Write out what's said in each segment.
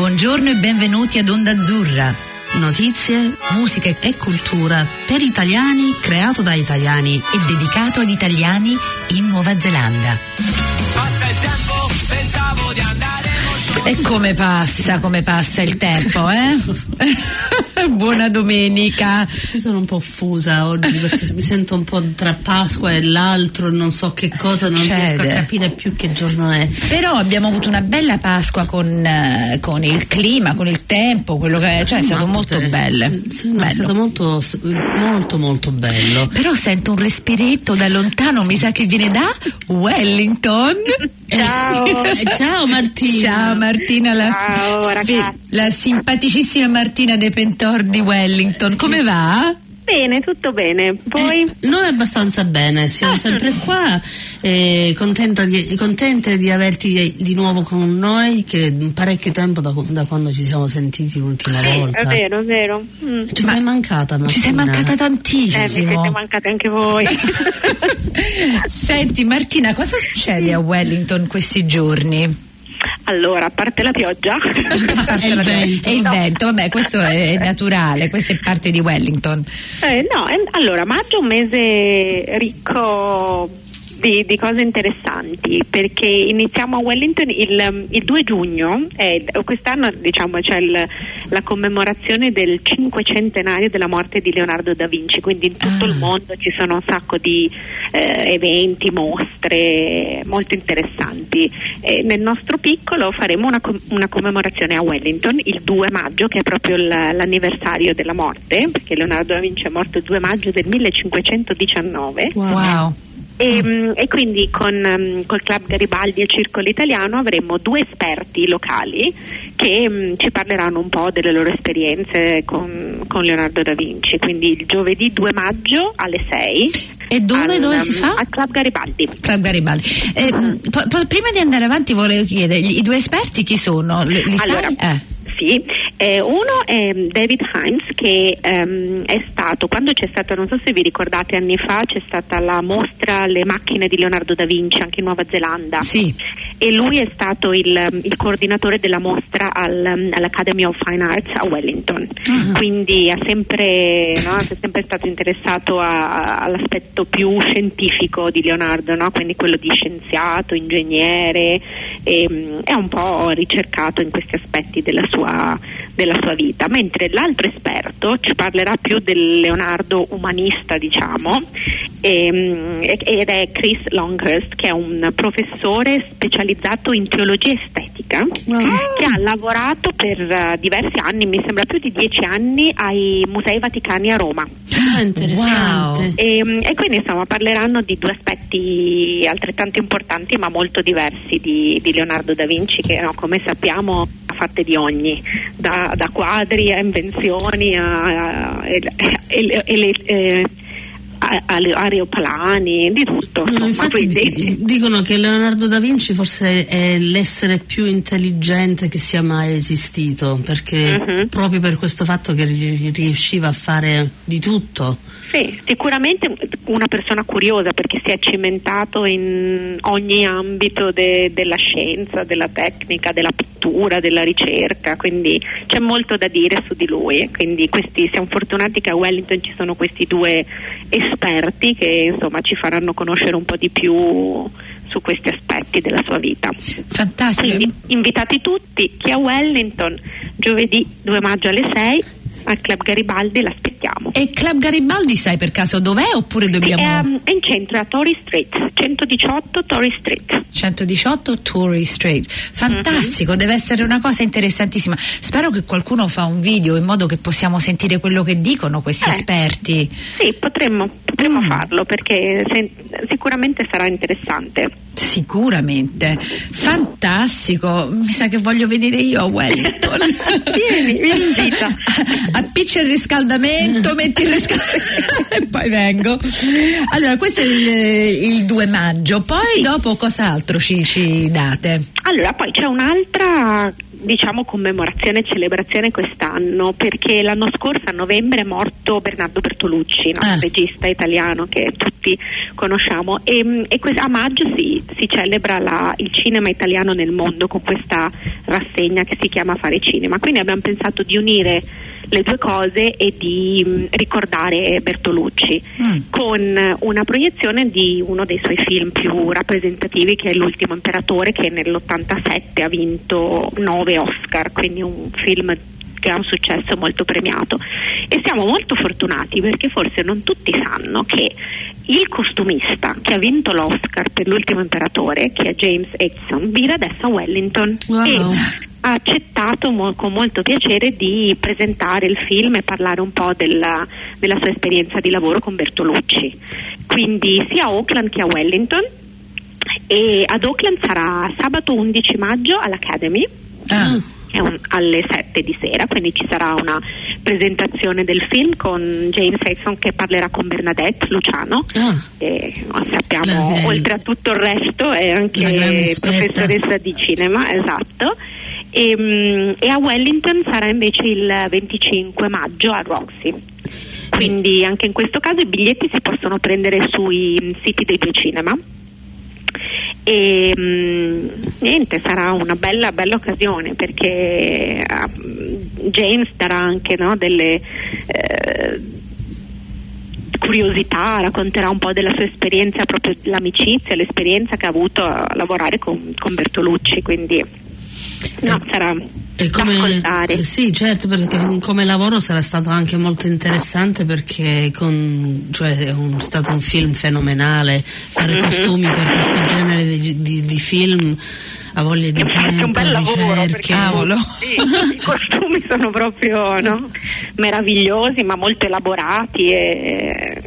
Buongiorno e benvenuti ad Onda Azzurra. Notizie, musica e cultura per italiani, creato da italiani e dedicato ad italiani in Nuova Zelanda. Passa il tempo, pensavo di andare E come passa, come passa il tempo, eh? Buona domenica. Mi sono un po' fusa oggi perché mi sento un po' tra Pasqua e l'altro, non so che cosa, non Succede. riesco a capire più che giorno è. Però abbiamo avuto una bella Pasqua con, eh, con il clima, con il tempo, quello che cioè è stato molto bello. No, è stato molto, molto, molto bello. Però sento un respiretto da lontano, mi sa che viene da Wellington. Ciao, ciao Martina. Ciao Martina, la, Ciao, ragazzi. La simpaticissima Martina De Pentor di Wellington. Come va? Bene, tutto bene. Poi Eh, noi abbastanza bene, siamo sempre qua, eh, contenta di- contente di averti di, di nuovo con noi, che parecchio tempo da, da quando ci siamo sentiti l'ultima volta. è vero, è vero. Mm. Ci sei mancata, Martina. Ci sei mancata Eh, mi tantissimo. siete mancate anche voi. Senti Martina, cosa succede a Wellington questi giorni? Allora, a parte la pioggia, parte il la- vento. E il vento, vabbè, questo è naturale, questa è parte di Wellington. eh, no, eh, allora, maggio è un mese ricco di, di cose interessanti perché iniziamo a Wellington il, il 2 giugno, eh, quest'anno diciamo c'è il- la commemorazione del cinquecentenario della morte di Leonardo da Vinci, quindi in tutto Ah. il mondo ci sono un sacco di eh, eventi, mostre molto interessanti. E nel nostro piccolo faremo una, una commemorazione a Wellington il 2 maggio, che è proprio l'anniversario della morte, perché Leonardo da Vinci è morto il 2 maggio del 1519. Wow. E, mm, e quindi con mm, col Club Garibaldi e il Circolo Italiano avremo due esperti locali che mm, ci parleranno un po' delle loro esperienze con, con Leonardo da Vinci. Quindi il giovedì 2 maggio alle 6. E dove, al, dove si fa? Al Club Garibaldi. Club Garibaldi. Eh, mh, po- po- prima di andare avanti volevo chiedere, i due esperti chi sono? Li, li Allora, sai? Eh. Sì, eh, uno è David Himes che ehm, è stato, quando c'è stata, non so se vi ricordate anni fa, c'è stata la mostra Le macchine di Leonardo da Vinci anche in Nuova Zelanda Sì. e lui è stato il, il coordinatore della mostra al- all'Academy of Fine Arts a Wellington, Ah. quindi ha sempre, no, è sempre stato interessato a- all'aspetto più scientifico di Leonardo, no? quindi quello di scienziato, ingegnere, e, mm, è un po' ricercato in questi aspetti della sua, della sua vita, mentre l'altro esperto ci parlerà più del Leonardo umanista, diciamo, ehm, ed è Chris Longhurst, che è un professore specializzato in teologia estetica, che ha lavorato per eh, diversi anni, mi sembra più di dieci anni, ai Musei Vaticani a Roma. Ah, interessante. Wow. E, mm, e quindi insomma parleranno di due aspetti altrettanto importanti ma molto diversi di, di Leonardo da Vinci che no, come sappiamo ha fatte di ogni, da, da quadri a invenzioni a, a- e- e- e le- eh, a- a- aeroplani, di tutto. No, infatti quindi- di- dicono che Leonardo da Vinci forse è l'essere più intelligente che sia mai esistito, perché Mhm. proprio per questo fatto che ri- riusciva a fare di tutto. Sì, sicuramente una persona curiosa perché si è cimentato in ogni ambito de- della scienza, della tecnica, della pittura, della ricerca, quindi c'è molto da dire su di lui. Quindi questi, siamo fortunati che a Wellington ci sono questi due esperti che insomma ci faranno conoscere un po' di più su questi aspetti della sua vita. Fantastico. Quindi invitati tutti, chi a Wellington giovedì 2 maggio alle 6 al Club Garibaldi l'aspettiamo. E Club Garibaldi sai per caso dov'è oppure dobbiamo... È, um, è in centro a Torrey Street, 118 Torrey Street. 118 Tory Street. Fantastico, deve essere una cosa interessantissima. Spero che qualcuno fa un video in modo che possiamo sentire quello che dicono questi Eh. esperti. Sì, potremmo, potremmo Mm. farlo perché se- sicuramente sarà interessante. Sicuramente. Fantastico. Mi sa che voglio venire io a Wellington. Vieni. Appiccia il riscaldamento, metti il riscaldamento e poi vengo. Allora, questo è il, il 2 maggio. Poi dopo cos'altro ci, ci date? Allora, poi c'è un'altra diciamo commemorazione e celebrazione quest'anno perché l'anno scorso a novembre è morto Bernardo Bertolucci, no? Ah. regista italiano che tutti conosciamo e, e a maggio si, si celebra la- il cinema italiano nel mondo con questa rassegna che si chiama Fare Cinema. Quindi abbiamo pensato di unire le due cose e di mh, ricordare Bertolucci Mm. con una proiezione di uno dei suoi film più rappresentativi che è L'ultimo imperatore che nell'87 ha vinto nove Oscar, quindi un film che ha un successo molto premiato e siamo molto fortunati perché forse non tutti sanno che il costumista che ha vinto l'Oscar per L'ultimo imperatore, che è James Edson, vive adesso a Wellington Wow. e ha accettato mo- con molto piacere di presentare il film e parlare un po' della, della sua esperienza di lavoro con Bertolucci. Quindi sia a Auckland che a Wellington e ad Auckland sarà sabato 11 maggio all'Academy Ah. un- alle 7 di sera, quindi ci sarà una presentazione del film con James Edson che parlerà con Bernadette Luciano. Ah. E, sappiamo, La- oltre a tutto il resto, è anche professoressa di cinema, esatto. E, mm, e a Wellington sarà invece il 25 maggio a Roxy. Quindi anche in questo caso i biglietti si possono prendere sui siti dei due cinema. E mm, niente, sarà una bella, bella occasione perché ah, James darà anche no, delle eh, curiosità, racconterà un po' della sua esperienza, proprio l'amicizia, l'esperienza che ha avuto a lavorare con, con Bertolucci, quindi no, sarà E da come, ascoltare. sì, certo, perché come lavoro sarà stato anche molto interessante perché con, cioè, è un- stato un film fenomenale, fare Mhm. costumi per questo genere di, di- di film ha voglia di tempo, un bel lavoro perché Cavolo. sì, i costumi sono proprio no, meravigliosi ma molto elaborati e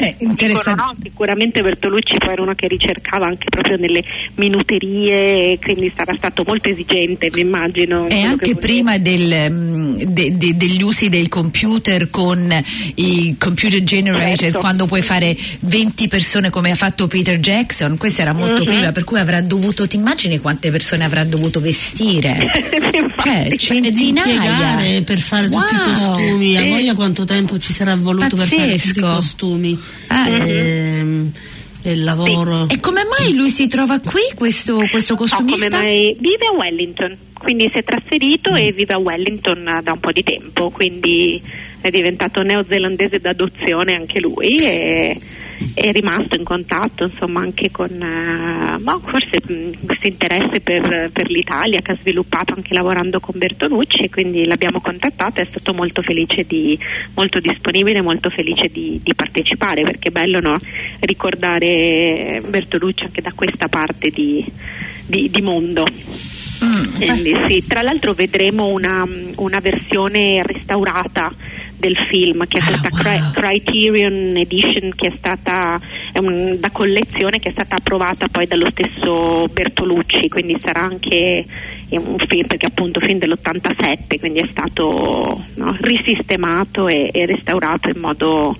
Eh, dicono, interessante. no, sicuramente Bertolucci poi era uno che ricercava anche proprio nelle minuterie quindi sarà stato molto esigente mi immagino E anche prima del, mm, de- de- degli usi dei computer con i computer generator, Certo. quando puoi fare 20 persone come ha fatto Peter Jackson, questo era molto Mhm. prima, per cui avrà dovuto, ti immagini quante persone avrà dovuto vestire? Cioè, di centinaia. per fare tutti i Wow. costumi, a Sì. voglia quanto tempo ci sarà voluto per fare tutti i Pazzesco. costumi Ah. Ehm, e il lavoro E come mai lui si trova qui, questo, questo No, come costumista? mai vive a Wellington, quindi si è trasferito e vive a Wellington da un po' di tempo, quindi è diventato neozelandese d'adozione anche lui e è rimasto in contatto insomma anche con eh, ma forse mh, questo interesse per, per l'Italia che ha sviluppato anche lavorando con Bertolucci quindi l'abbiamo contattato e è stato molto felice di molto disponibile molto felice di, di partecipare perché è bello no, ricordare Bertolucci anche da questa parte di, di- di mondo. Mm, quindi, sì, tra l'altro vedremo una, una versione restaurata del film che è Ah, questa wow. Criterion Edition che è stata è un- da collezione che è stata approvata poi dallo stesso Bertolucci quindi sarà anche un film perché appunto film dell'87 quindi è stato no, risistemato e, e restaurato in modo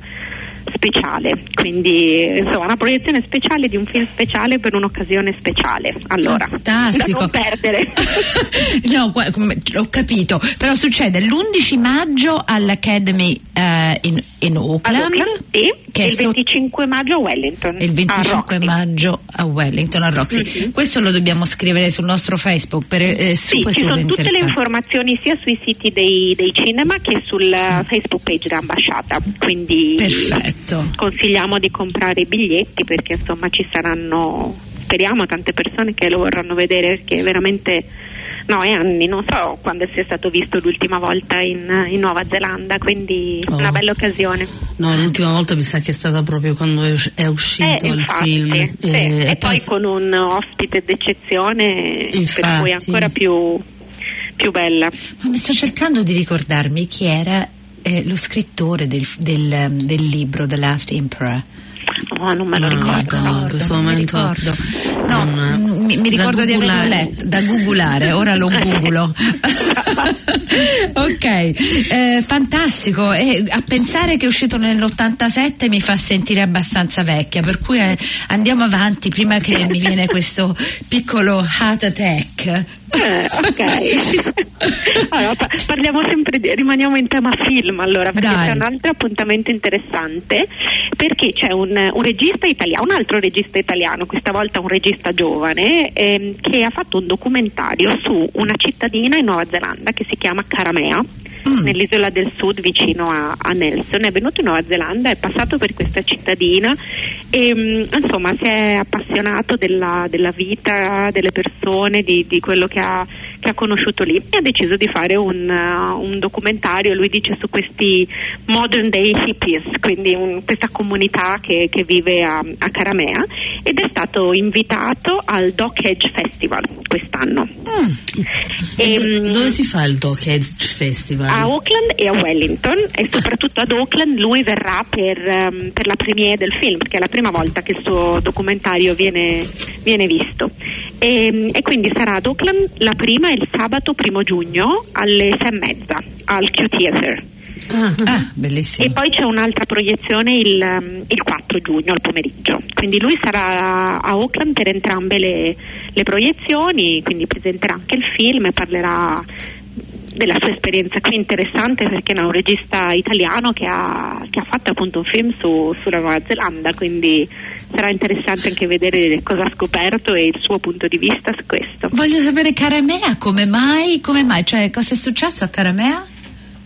speciale. Quindi insomma una proiezione speciale di un film speciale per un'occasione speciale. Allora Fantastico. da non perdere. No, ho capito, però succede l'11 maggio all'Academy eh, in, in Auckland, Auckland, sì, che e è il sotto- 25 maggio a Wellington il 25 a maggio a Wellington a Roxy. Mhm. Questo lo dobbiamo scrivere sul nostro Facebook per eh, Sì, ci sono è tutte le informazioni sia sui siti dei, dei cinema che sul eh, Facebook page dell'ambasciata, quindi Perfetto. consigliamo di comprare i biglietti perché insomma ci saranno, speriamo, tante persone che lo vorranno vedere perché veramente no, è anni, non so quando sia stato visto l'ultima volta in, in Nuova Zelanda, quindi Oh. una bella occasione. No, l'ultima volta mi sa che è stata proprio quando è usci- è uscito Eh, il infatti, film. sì. Eh, e, poi con un ospite d'eccezione per Infatti. cui è ancora più, più bella. Ma mi sto cercando di ricordarmi chi era eh, lo scrittore del, del, del libro The Last Emperor. No, non me lo No, ricordo. in questo momento ricordo. No, mm, mi, mi ricordo di averlo letto, da googolare, ora lo googolo. ok, eh, fantastico. E a pensare che è uscito nell'87 mi fa sentire abbastanza vecchia, per cui eh, andiamo avanti prima che mi viene questo piccolo heart attack. Eh, ok. allora, pa- parliamo sempre di, rimaniamo in tema film allora, perché Dai. c'è un altro appuntamento interessante, perché c'è un, un regista italiano, un altro regista italiano, questa volta un regista giovane, ehm, che ha fatto un documentario su una cittadina in Nuova Zelanda che si chiama Caramea. Mm. Nell'isola del sud vicino a, a Nelson, è venuto in Nuova Zelanda, è passato per questa cittadina e mm, insomma si è appassionato della, della vita delle persone, di, di quello che ha, che ha conosciuto lì e ha deciso di fare un, uh, un documentario, lui dice su questi modern day hippies, quindi un- questa comunità che, che vive a, a Caramea ed è stato invitato al Dock Edge Festival quest'anno. E E, mm, dove si fa il Dock Edge Festival? a Auckland e a Wellington e soprattutto ad Auckland lui verrà per, ehm, per la premiere del film perché è la prima volta che il suo documentario viene, viene visto e, e quindi sarà ad Auckland la prima il sabato primo giugno alle sei e mezza al Q Theatre Ah, Ah, e poi c'è un'altra proiezione il, ehm, il 4 giugno al pomeriggio. Quindi lui sarà a Auckland per entrambe le, le proiezioni, quindi presenterà anche il film e parlerà della sua esperienza qui interessante perché è un regista italiano che ha, che ha fatto appunto un film su- sulla Nuova Zelanda, quindi sarà interessante anche vedere cosa ha scoperto e il suo punto di vista su questo. Voglio sapere Caramea come mai, come mai, cioè cosa è successo a Caramea?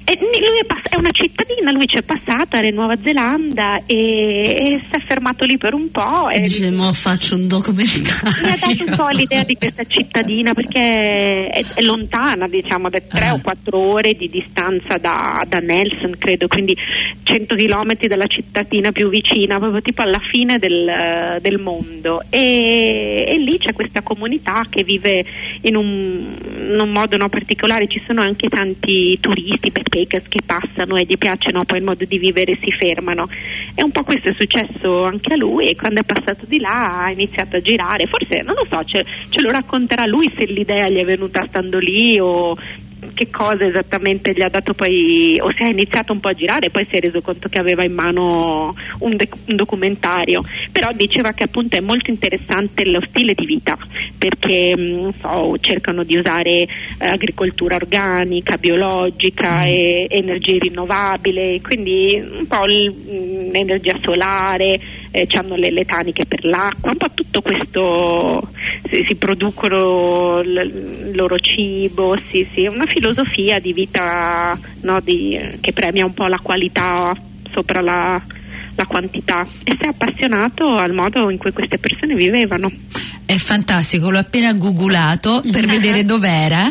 E lui è, pass- è una cittadina, lui c'è passato, era in Nuova Zelanda e, e si è fermato lì per un po'. e dice, mo faccio un mi ha dato un documentario. po' l'idea di questa cittadina perché è, è lontana, diciamo, da tre Ah. o quattro ore di distanza da, da Nelson, credo, quindi 100 chilometri dalla cittadina più vicina, proprio tipo alla fine del, del mondo. E, e lì c'è questa comunità che vive in un, in un modo no, particolare, ci sono anche tanti turisti, backpackers che passano e gli piacciono poi il modo di vivere si fermano. E un po' questo è successo anche a lui e quando è passato di là ha iniziato a girare, forse non lo so, ce, ce lo racconterà lui se l'idea gli è venuta stando lì o che cosa esattamente gli ha dato poi o se ha iniziato un po' a girare e poi si è reso conto che aveva in mano un, de- un documentario. Però diceva che appunto è molto interessante lo stile di vita perché non so, cercano di usare eh, agricoltura organica, biologica e energie rinnovabili quindi un po' l'energia solare eh, hanno le, le taniche per l'acqua, un po' tutto questo si, si producono il loro cibo, sì, sì, è una filosofia di vita no, di- che premia un po' la qualità sopra la, la quantità e si è appassionato al modo in cui queste persone vivevano. È fantastico, l'ho appena googulato per vedere dov'era.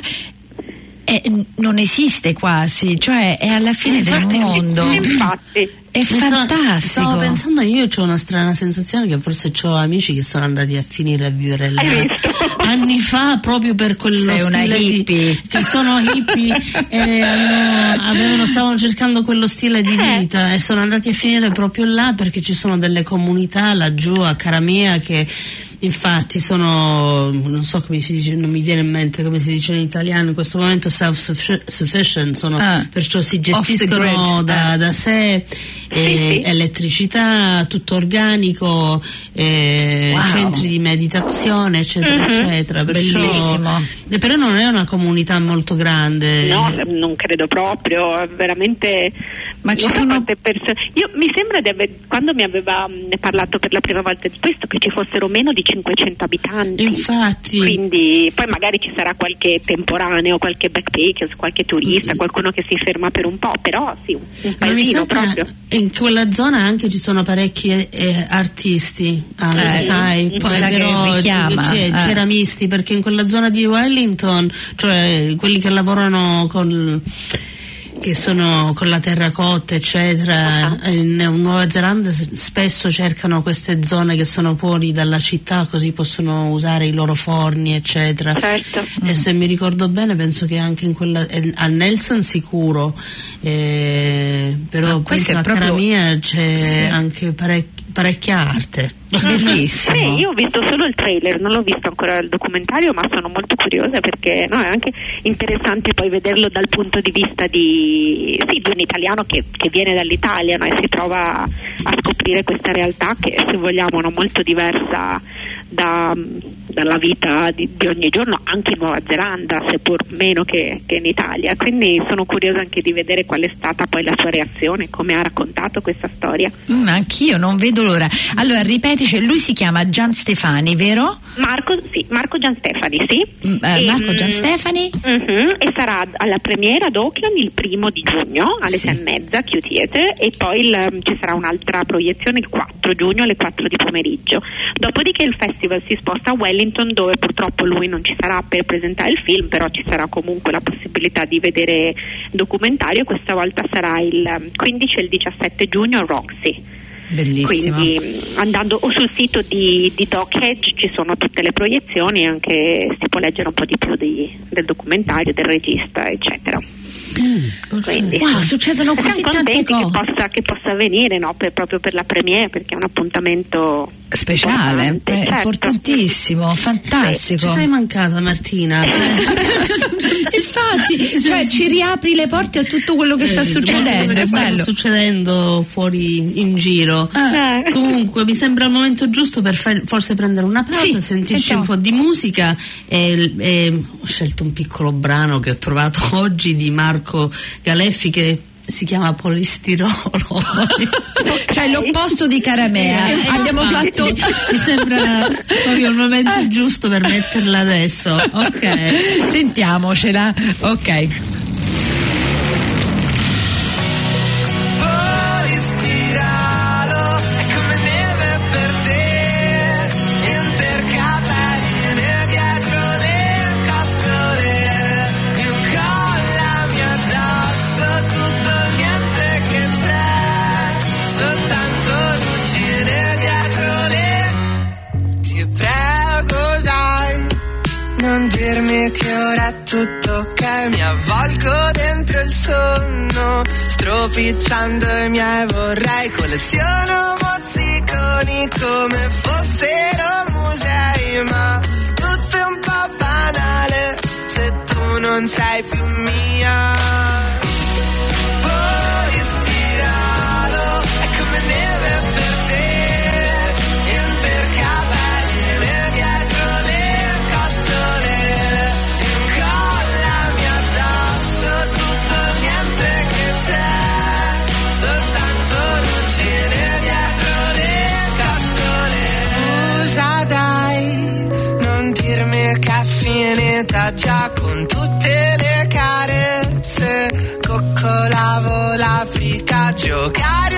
E n- non esiste quasi, cioè è alla fine del Infatti- mondo. Infatti, È Mi fantastico. Stavo pensando io ho una strana sensazione che forse ho amici che sono andati a finire a vivere là visto? anni fa proprio per quello Sei stile di- che sono hippie e hanno- avevano- stavano cercando quello stile di Eh. vita e sono andati a finire proprio là perché ci sono delle comunità laggiù a Caramea che infatti sono non so come si dice non mi viene in mente come si dice in italiano in questo momento self-sufficient sono, Ah. perciò si gestiscono da, Ah. da sé eh, sì. elettricità tutto organico eh, Wow. centri di meditazione eccetera eccetera perciò, Bellissimo. eh, però non è una comunità molto grande No, non credo proprio, veramente. Ma ci sono- persone. Io mi sembra di aver, quando mi aveva mh, parlato per la prima volta di questo, che ci fossero meno di 500 abitanti. infatti Quindi poi magari ci sarà qualche temporaneo, qualche backpacker, qualche turista, qualcuno che si ferma per un po', però sì, un, mi paesino proprio. in quella zona anche ci sono parecchi eh, artisti, anche, Eh, sai, poi però eh. ceramisti, perché in quella zona di Wellington, cioè quelli che lavorano con che sono con la terracotta eccetera Ah. in Nuova Zelanda spesso cercano queste zone che sono fuori dalla città così possono usare i loro forni eccetera Certo. e se mi ricordo bene penso che anche in quella eh, a Nelson sicuro eh, però penso è a proprio- cara mia c'è Sì. anche parec- parecchia arte Bellissimo. Sì, io ho visto solo il trailer, non l'ho visto ancora il documentario, ma sono molto curiosa perché no, è anche interessante poi vederlo dal punto di vista di, sì, di un italiano che, che viene dall'Italia no, e si trova a scoprire questa realtà che se vogliamo è molto diversa da, dalla vita di, di ogni giorno anche in Nuova Zelanda, seppur meno che, che in Italia. Quindi sono curiosa anche di vedere qual è stata poi la sua reazione, come ha raccontato questa storia. Mm, anch'io non vedo l'ora. Allora, ripetici, lui si chiama Gian Stefani, vero? Marco, sì, Marco Gian Stefani, sì. Mm, eh, E, Marco Gian mm, Stefani? mhm, e sarà alla premiera ad Auckland il primo di giugno alle Sì. sei e mezza, Theatre, e poi il- ci sarà un'altra proiezione il 4 giugno alle 4 di pomeriggio. Dopodiché il festival si sposta a Wellington dove purtroppo lui non ci sarà per presentare il film, però ci sarà comunque la possibilità di vedere documentario. Questa volta sarà il um, 15 e il 17 giugno a Roxy. Bellissimo. Quindi andando o sul sito di, di Doc Hedge ci sono tutte le proiezioni, anche si può leggere un po' di più di- del documentario, del regista, eccetera. Quindi Wow, succedono così tante contenti che cose. possa, che possa avvenire no? Per- proprio per la premiere perché è un appuntamento Speciale, importante, eh, certo. importantissimo, fantastico. Ci sei mancata Martina. Infatti, cioè, ci riapri le porte a tutto quello che sta Eh, succedendo, che sta succedendo fuori in giro. Ah. Comunque mi sembra il momento giusto per far- forse prendere una pausa, Sì, sentirci sentiamo. un po' di musica e, e ho scelto un piccolo brano che ho trovato oggi di Marco Galeffi che si chiama Polistirolo. Cioè l'opposto di Caramea. Eh, Abbiamo fatto mi sembra proprio il momento giusto per metterla adesso. Ok. Sentiamocela. Ok. Stropicciando i miei vorrei, colleziono mozziconi come fossero musei, ma tutto è un po' banale se tu non sei più mia. Giocare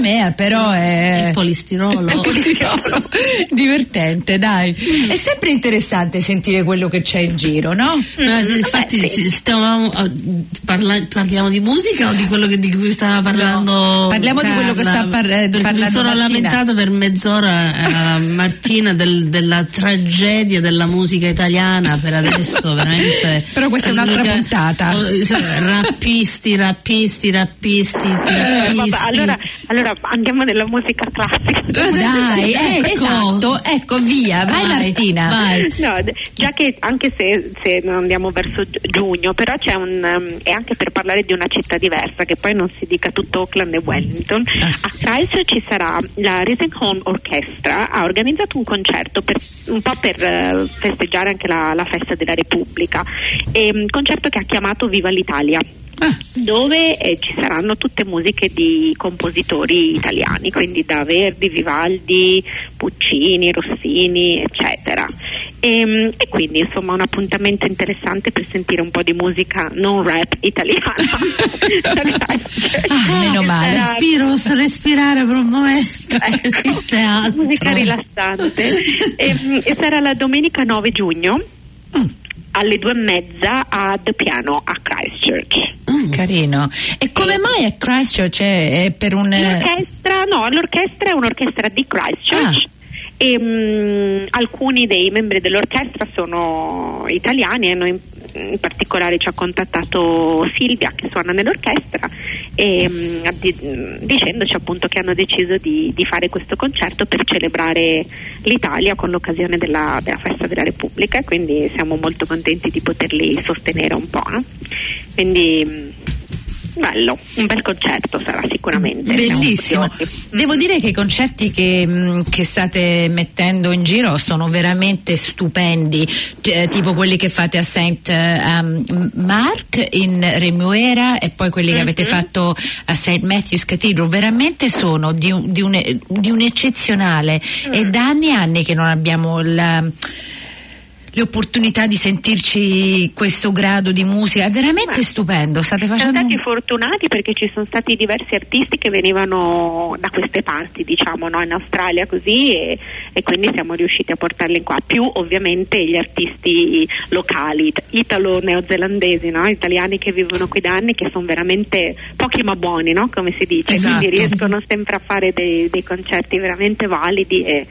Caramea, però è. Il polistirolo. È polistirolo. Divertente, dai. È sempre interessante sentire quello che c'è in giro, no? No, sì, infatti sì, stavamo, eh, parla- parliamo di musica o di quello che- di cui stava parlando parliamo di quello che Carla? sta par- Perché parlando mi sono Martina. lamentata per mezz'ora eh, Martina del- della tragedia della musica italiana per adesso veramente Però questa è un'altra l'unica- puntata. oh, sì, rappisti rappisti rappisti Eh, vabbè, allora, allora andiamo nella musica classica. Dai, eh, Ecco. esatto, ecco, via, vai, Vai, Martina. vai. No, già che anche se, se non andiamo verso gi- giugno, però c'è un um, è anche per parlare di una città diversa, che poi non si dica tutto Auckland e Wellington. A Christchurch ci sarà la Rising Home Orchestra, ha organizzato un concerto per- un po' per eh, festeggiare anche la, la festa della Repubblica, e, un concerto che ha chiamato Viva l'Italia dove eh, ci saranno tutte musiche di compositori italiani, quindi da Verdi, Vivaldi, Puccini, Rossini, eccetera. E, e quindi insomma un appuntamento interessante per sentire un po' di musica non rap italiana. Ah, meno male. Respiro posso respirare per un momento? Ecco, esiste altro. Musica rilassante. E, e sarà la domenica 9 giugno alle due e mezza ad Piano a Christchurch. Carino. E come mai a Christchurch è, è per un. eh, L'orchestra, no, l'orchestra è un'orchestra di Christchurch. E, mm, alcuni dei membri dell'orchestra sono italiani e noi in, particolare ci ha contattato Silvia che suona nell'orchestra e, mm, mm, dicendoci appunto che hanno deciso di, di fare questo concerto per celebrare l'Italia con l'occasione della, della festa della Repubblica quindi siamo molto contenti di poterli sostenere un po'. no? Quindi mm, bello, un bel concerto sarà sicuramente. Bellissimo. Devo dire che i concerti che, mh, che state mettendo in giro sono veramente stupendi, eh, tipo quelli che fate a St. um, Mark in Remuera e poi quelli che avete fatto a St. Matthew's Cathedral, veramente sono di un, di un- di un eccezionale e da anni e anni che non abbiamo la le opportunità di sentirci questo grado di musica è veramente Beh, stupendo state Siamo facendo stati fortunati perché ci sono stati diversi artisti che venivano da queste parti, diciamo, no? in Australia così e, e quindi siamo riusciti a portarli qua. Più ovviamente gli artisti locali, it- italo-neozelandesi, no? italiani che vivono qui da anni, che sono veramente pochi ma buoni, no? come si dice, Esatto. quindi riescono sempre a fare dei, dei concerti veramente validi e,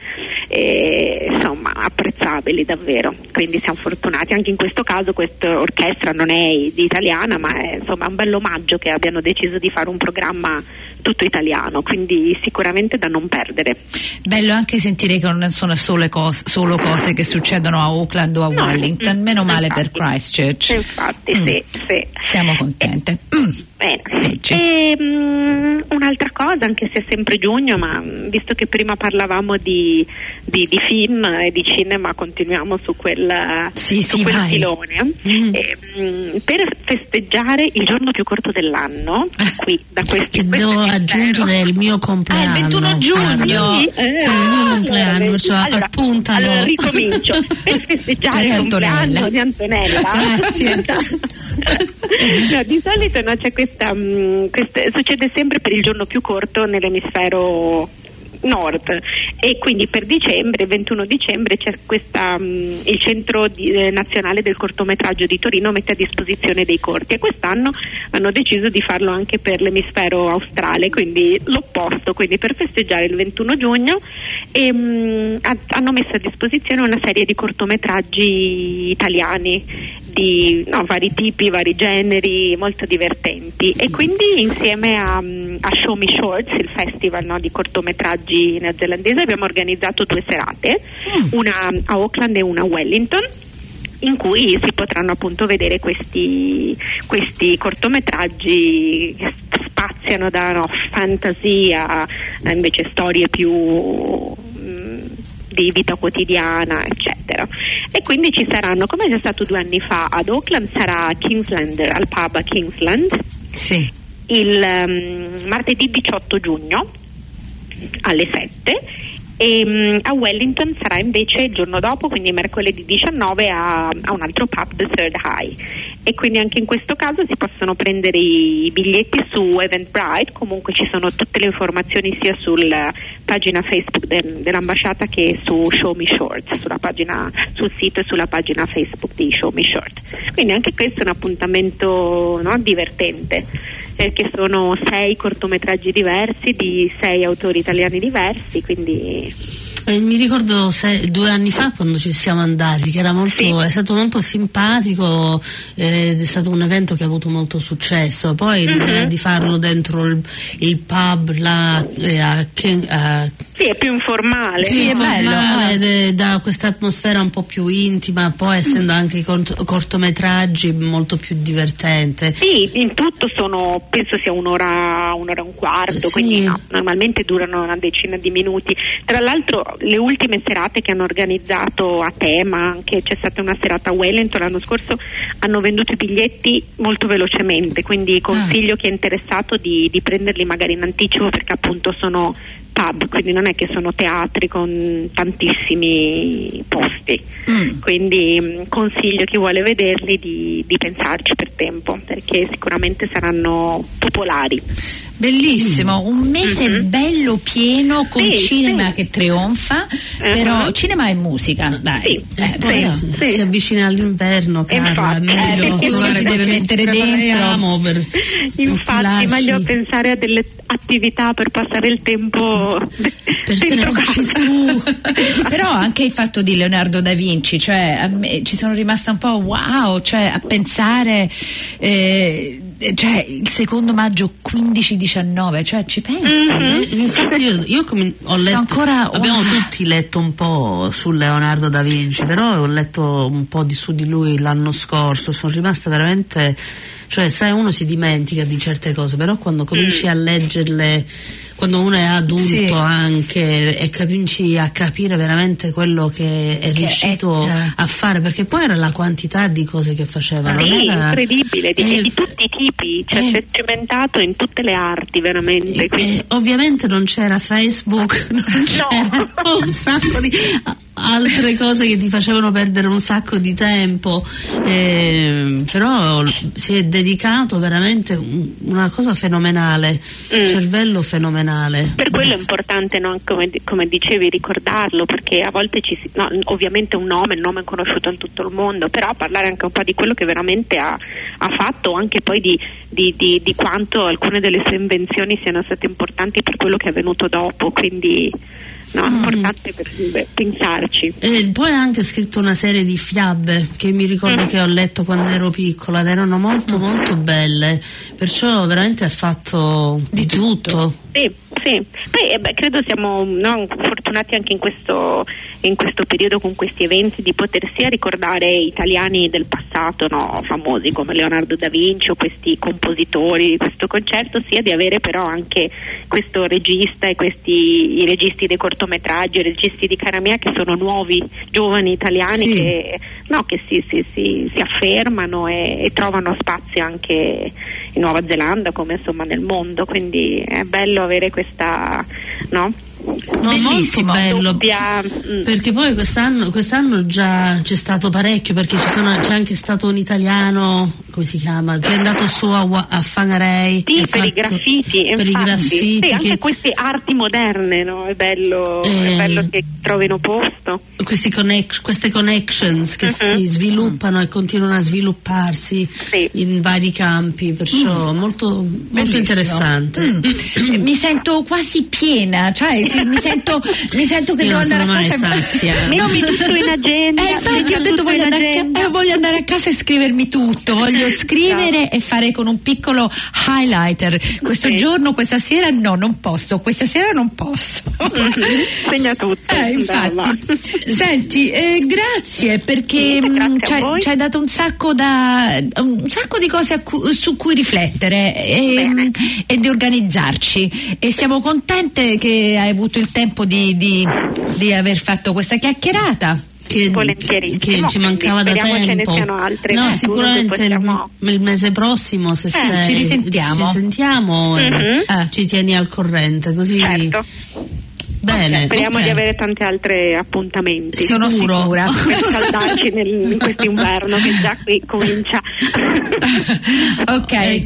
e, insomma apprezzabili davvero. Quindi siamo fortunati anche in questo caso questa orchestra non è italiana ma è insomma un bel omaggio che abbiano deciso di fare un programma tutto italiano, quindi sicuramente da non perdere. Bello anche sentire che non sono solo cose, solo cose che succedono a Auckland o a No, Wellington, mm, meno male infatti. per Christchurch. Infatti, Mm. sì, sì. Siamo contente. Mm. E, mm, un'altra cosa, anche se è sempre giugno, ma visto che prima parlavamo di, di- di film e di cinema, continuiamo su quel, Sì, su sì, quel filone. Mm. E, mm, per festeggiare il giorno più corto dell'anno, qui da questi che questo devo aggiungere il mio compleanno Ah, il 21 giugno. Carlo. Sì, eh, Sì, il mio compleanno, allora, perciò allora, appuntalo. Allora ricomincio. Per festeggiare il compleanno Antonella. di Antonella. Grazie. No, di solito no, c'è questa, mm, questa- succede sempre per il giorno più corto nell'emisfero nord. E quindi per dicembre, il 21 dicembre c'è questa, mm, il centro di- eh, nazionale del cortometraggio di Torino mette a disposizione dei corti. E quest'anno hanno deciso di farlo anche per l'emisfero australe quindi l'opposto quindi per festeggiare il 21 giugno. E, mm, ha- hanno messo a disposizione una serie di cortometraggi italiani di no, vari tipi, vari generi, molto divertenti. E quindi insieme a, mm, a Show Me Shorts, il festival no, di cortometraggi neozelandese, abbiamo organizzato due serate, una a Auckland e una a Wellington in cui si potranno appunto vedere questi, questi cortometraggi che spaziano da no, fantasia a invece storie più mm, di vita quotidiana, eccetera. E quindi ci saranno, come è già stato due anni fa ad Auckland, sarà Kingsland, al pub a Kingsland, Sì. il ehm, martedì 18 giugno alle 7 e mm, a Wellington sarà invece il giorno dopo, quindi mercoledì 19 a, a un altro pub, The Third High. E quindi anche in questo caso si possono prendere i biglietti su Eventbrite, comunque ci sono tutte le informazioni sia sulla pagina Facebook de- dell'ambasciata che su Show Me Short, pagina, sul sito e sulla pagina Facebook di Show Me Short. Quindi anche questo è un appuntamento no, divertente perché sono sei cortometraggi diversi di sei autori italiani diversi, quindi Eh, mi ricordo se- due anni fa quando ci siamo andati, che era molto, Sì. è stato molto simpatico, eh, è stato un evento che ha avuto molto successo. Poi Mhm. l'idea di farlo dentro il, il pub là, eh, a, Ken- a sì, è più informale. Sì, è bello, ah. ed da questa atmosfera un po' più intima, poi essendo anche i cort- cortometraggi molto più divertente. Sì, in tutto sono, penso sia un'ora, un'ora e un quarto, Sì. quindi no, normalmente durano una decina di minuti. Tra l'altro le ultime serate che hanno organizzato a tema, anche c'è stata una serata a Wellington l'anno scorso, hanno venduto i biglietti molto velocemente, quindi consiglio chi è interessato di, di prenderli magari in anticipo perché appunto sono pub, quindi non è che sono teatri con tantissimi posti. Mm. Quindi mh, consiglio chi vuole vederli di, di pensarci per tempo perché sicuramente saranno popolari. Bellissimo, un mese Mhm. bello pieno con Sì, cinema sì. che trionfa, Uh-huh. però cinema e musica, dai. Sì, Eh, poi però- sì. si avvicina all'inverno, Carla, Infatti. è meglio Eh, perché si deve mettere prepariamo per Infatti, infilarci. meglio pensare a delle attività per passare il tempo per dentro casa. su. Però anche il fatto di Leonardo da Vinci, cioè a me ci sono rimasta un po' wow, cioè a pensare eh, cioè il secondo maggio 15-19, cioè ci pensi? Mhm. Eh, Infatti io, io come- ho letto, ancora- abbiamo wow. tutti letto un po' su Leonardo da Vinci, però ho letto un po' di su di lui l'anno scorso, sono rimasta veramente, cioè sai uno si dimentica di certe cose, però quando cominci a leggerle, quando uno è adulto Sì. anche e cominci a capire veramente quello che è Che riuscito è- a fare, perché poi era la quantità di cose che faceva, non Sì, era- incredibile, di, eh, di tutti i tipi, cioè eh, si è cimentato in tutte le arti veramente. E- quindi- e ovviamente non c'era Facebook, non c'era un sacco di altre cose che ti facevano perdere un sacco di tempo, ehm, però si è dedicato veramente un- una cosa fenomenale, Mm. cervello fenomenale. Per quello è importante, no, come, come dicevi, ricordarlo, perché a volte ci si, no, ovviamente un nome, il nome è conosciuto in tutto il mondo, però parlare anche un po' di quello che veramente ha, ha fatto, anche poi di, di- di- di quanto alcune delle sue invenzioni siano state importanti per quello che è venuto dopo, quindi no, è importante per- beh, pensarci. E poi ha anche scritto una serie di fiabe che mi ricordo Mm. che ho letto quando ero piccola ed erano molto molto belle, perciò veramente ha fatto di, tutto. Sì, sì. Poi eh, beh, credo siamo no, fortunati anche in questo, in questo periodo con questi eventi di poter sia ricordare italiani del passato no, famosi come Leonardo da Vinci o questi compositori di questo concerto, sia di avere però anche questo regista e questi i registi dei cortometraggi, i registi di Caramia che sono nuovi, giovani italiani Sì. che, no, che si, si- si- si affermano e, e trovano spazio anche in Nuova Zelanda come insomma nel mondo, quindi è bello avere questa no? No, Bellissimo. molto bello. Doppia, mm. Perché poi quest'anno, quest'anno già c'è stato parecchio, perché ci sono- c'è anche stato un italiano, come si chiama, che è andato su a, a Fangarei. Sì, per i graffiti, Per i graffiti. Sì, anche che- queste arti moderne, no? È bello, è Eh. bello che trovino posto. questi connect- queste connections che Mhm. si sviluppano e continuano a svilupparsi Sì. in vari campi, perciò molto, molto Bellissimo. interessante. Mm. Mi sento quasi piena, cioè mi, sento, mi sento che Io devo non andare sono a mai casa sazia. Metti tutto in agenda. Eh, infatti ho detto voglio andare, a, eh, voglio andare a casa e scrivermi tutto, voglio scrivere e fare con un piccolo highlighter. Questo Sì. giorno, questa sera no, non posso, questa sera non posso. Segna tutto. Eh, infatti. Senti, eh, grazie perché a ci hai- dato un sacco, da, un sacco di cose cu- su cui riflettere e, mh, e di organizzarci e siamo contente che hai avuto il tempo di, di- di aver fatto questa chiacchierata. Che, che ci mancava da tempo. siano altre no, sicuramente il- possiamo- il mese prossimo se sei- ci risentiamo. ci sentiamo Mhm. Eh. ci tieni al corrente così Certo. Bene, Speriamo ok. di avere tanti altri appuntamenti. Sono Sicuro. sicura. per scaldarci nel, in quest'inverno che già qui comincia. ok,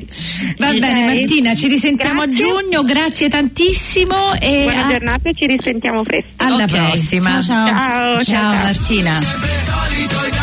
va Ok. bene Martina, ci risentiamo a Grazie. giugno, grazie tantissimo e Buona a- giornata e ci risentiamo presto. alla Ok, prossima. ciao, ciao. Ciao, ciao, Ciao ciao. Martina.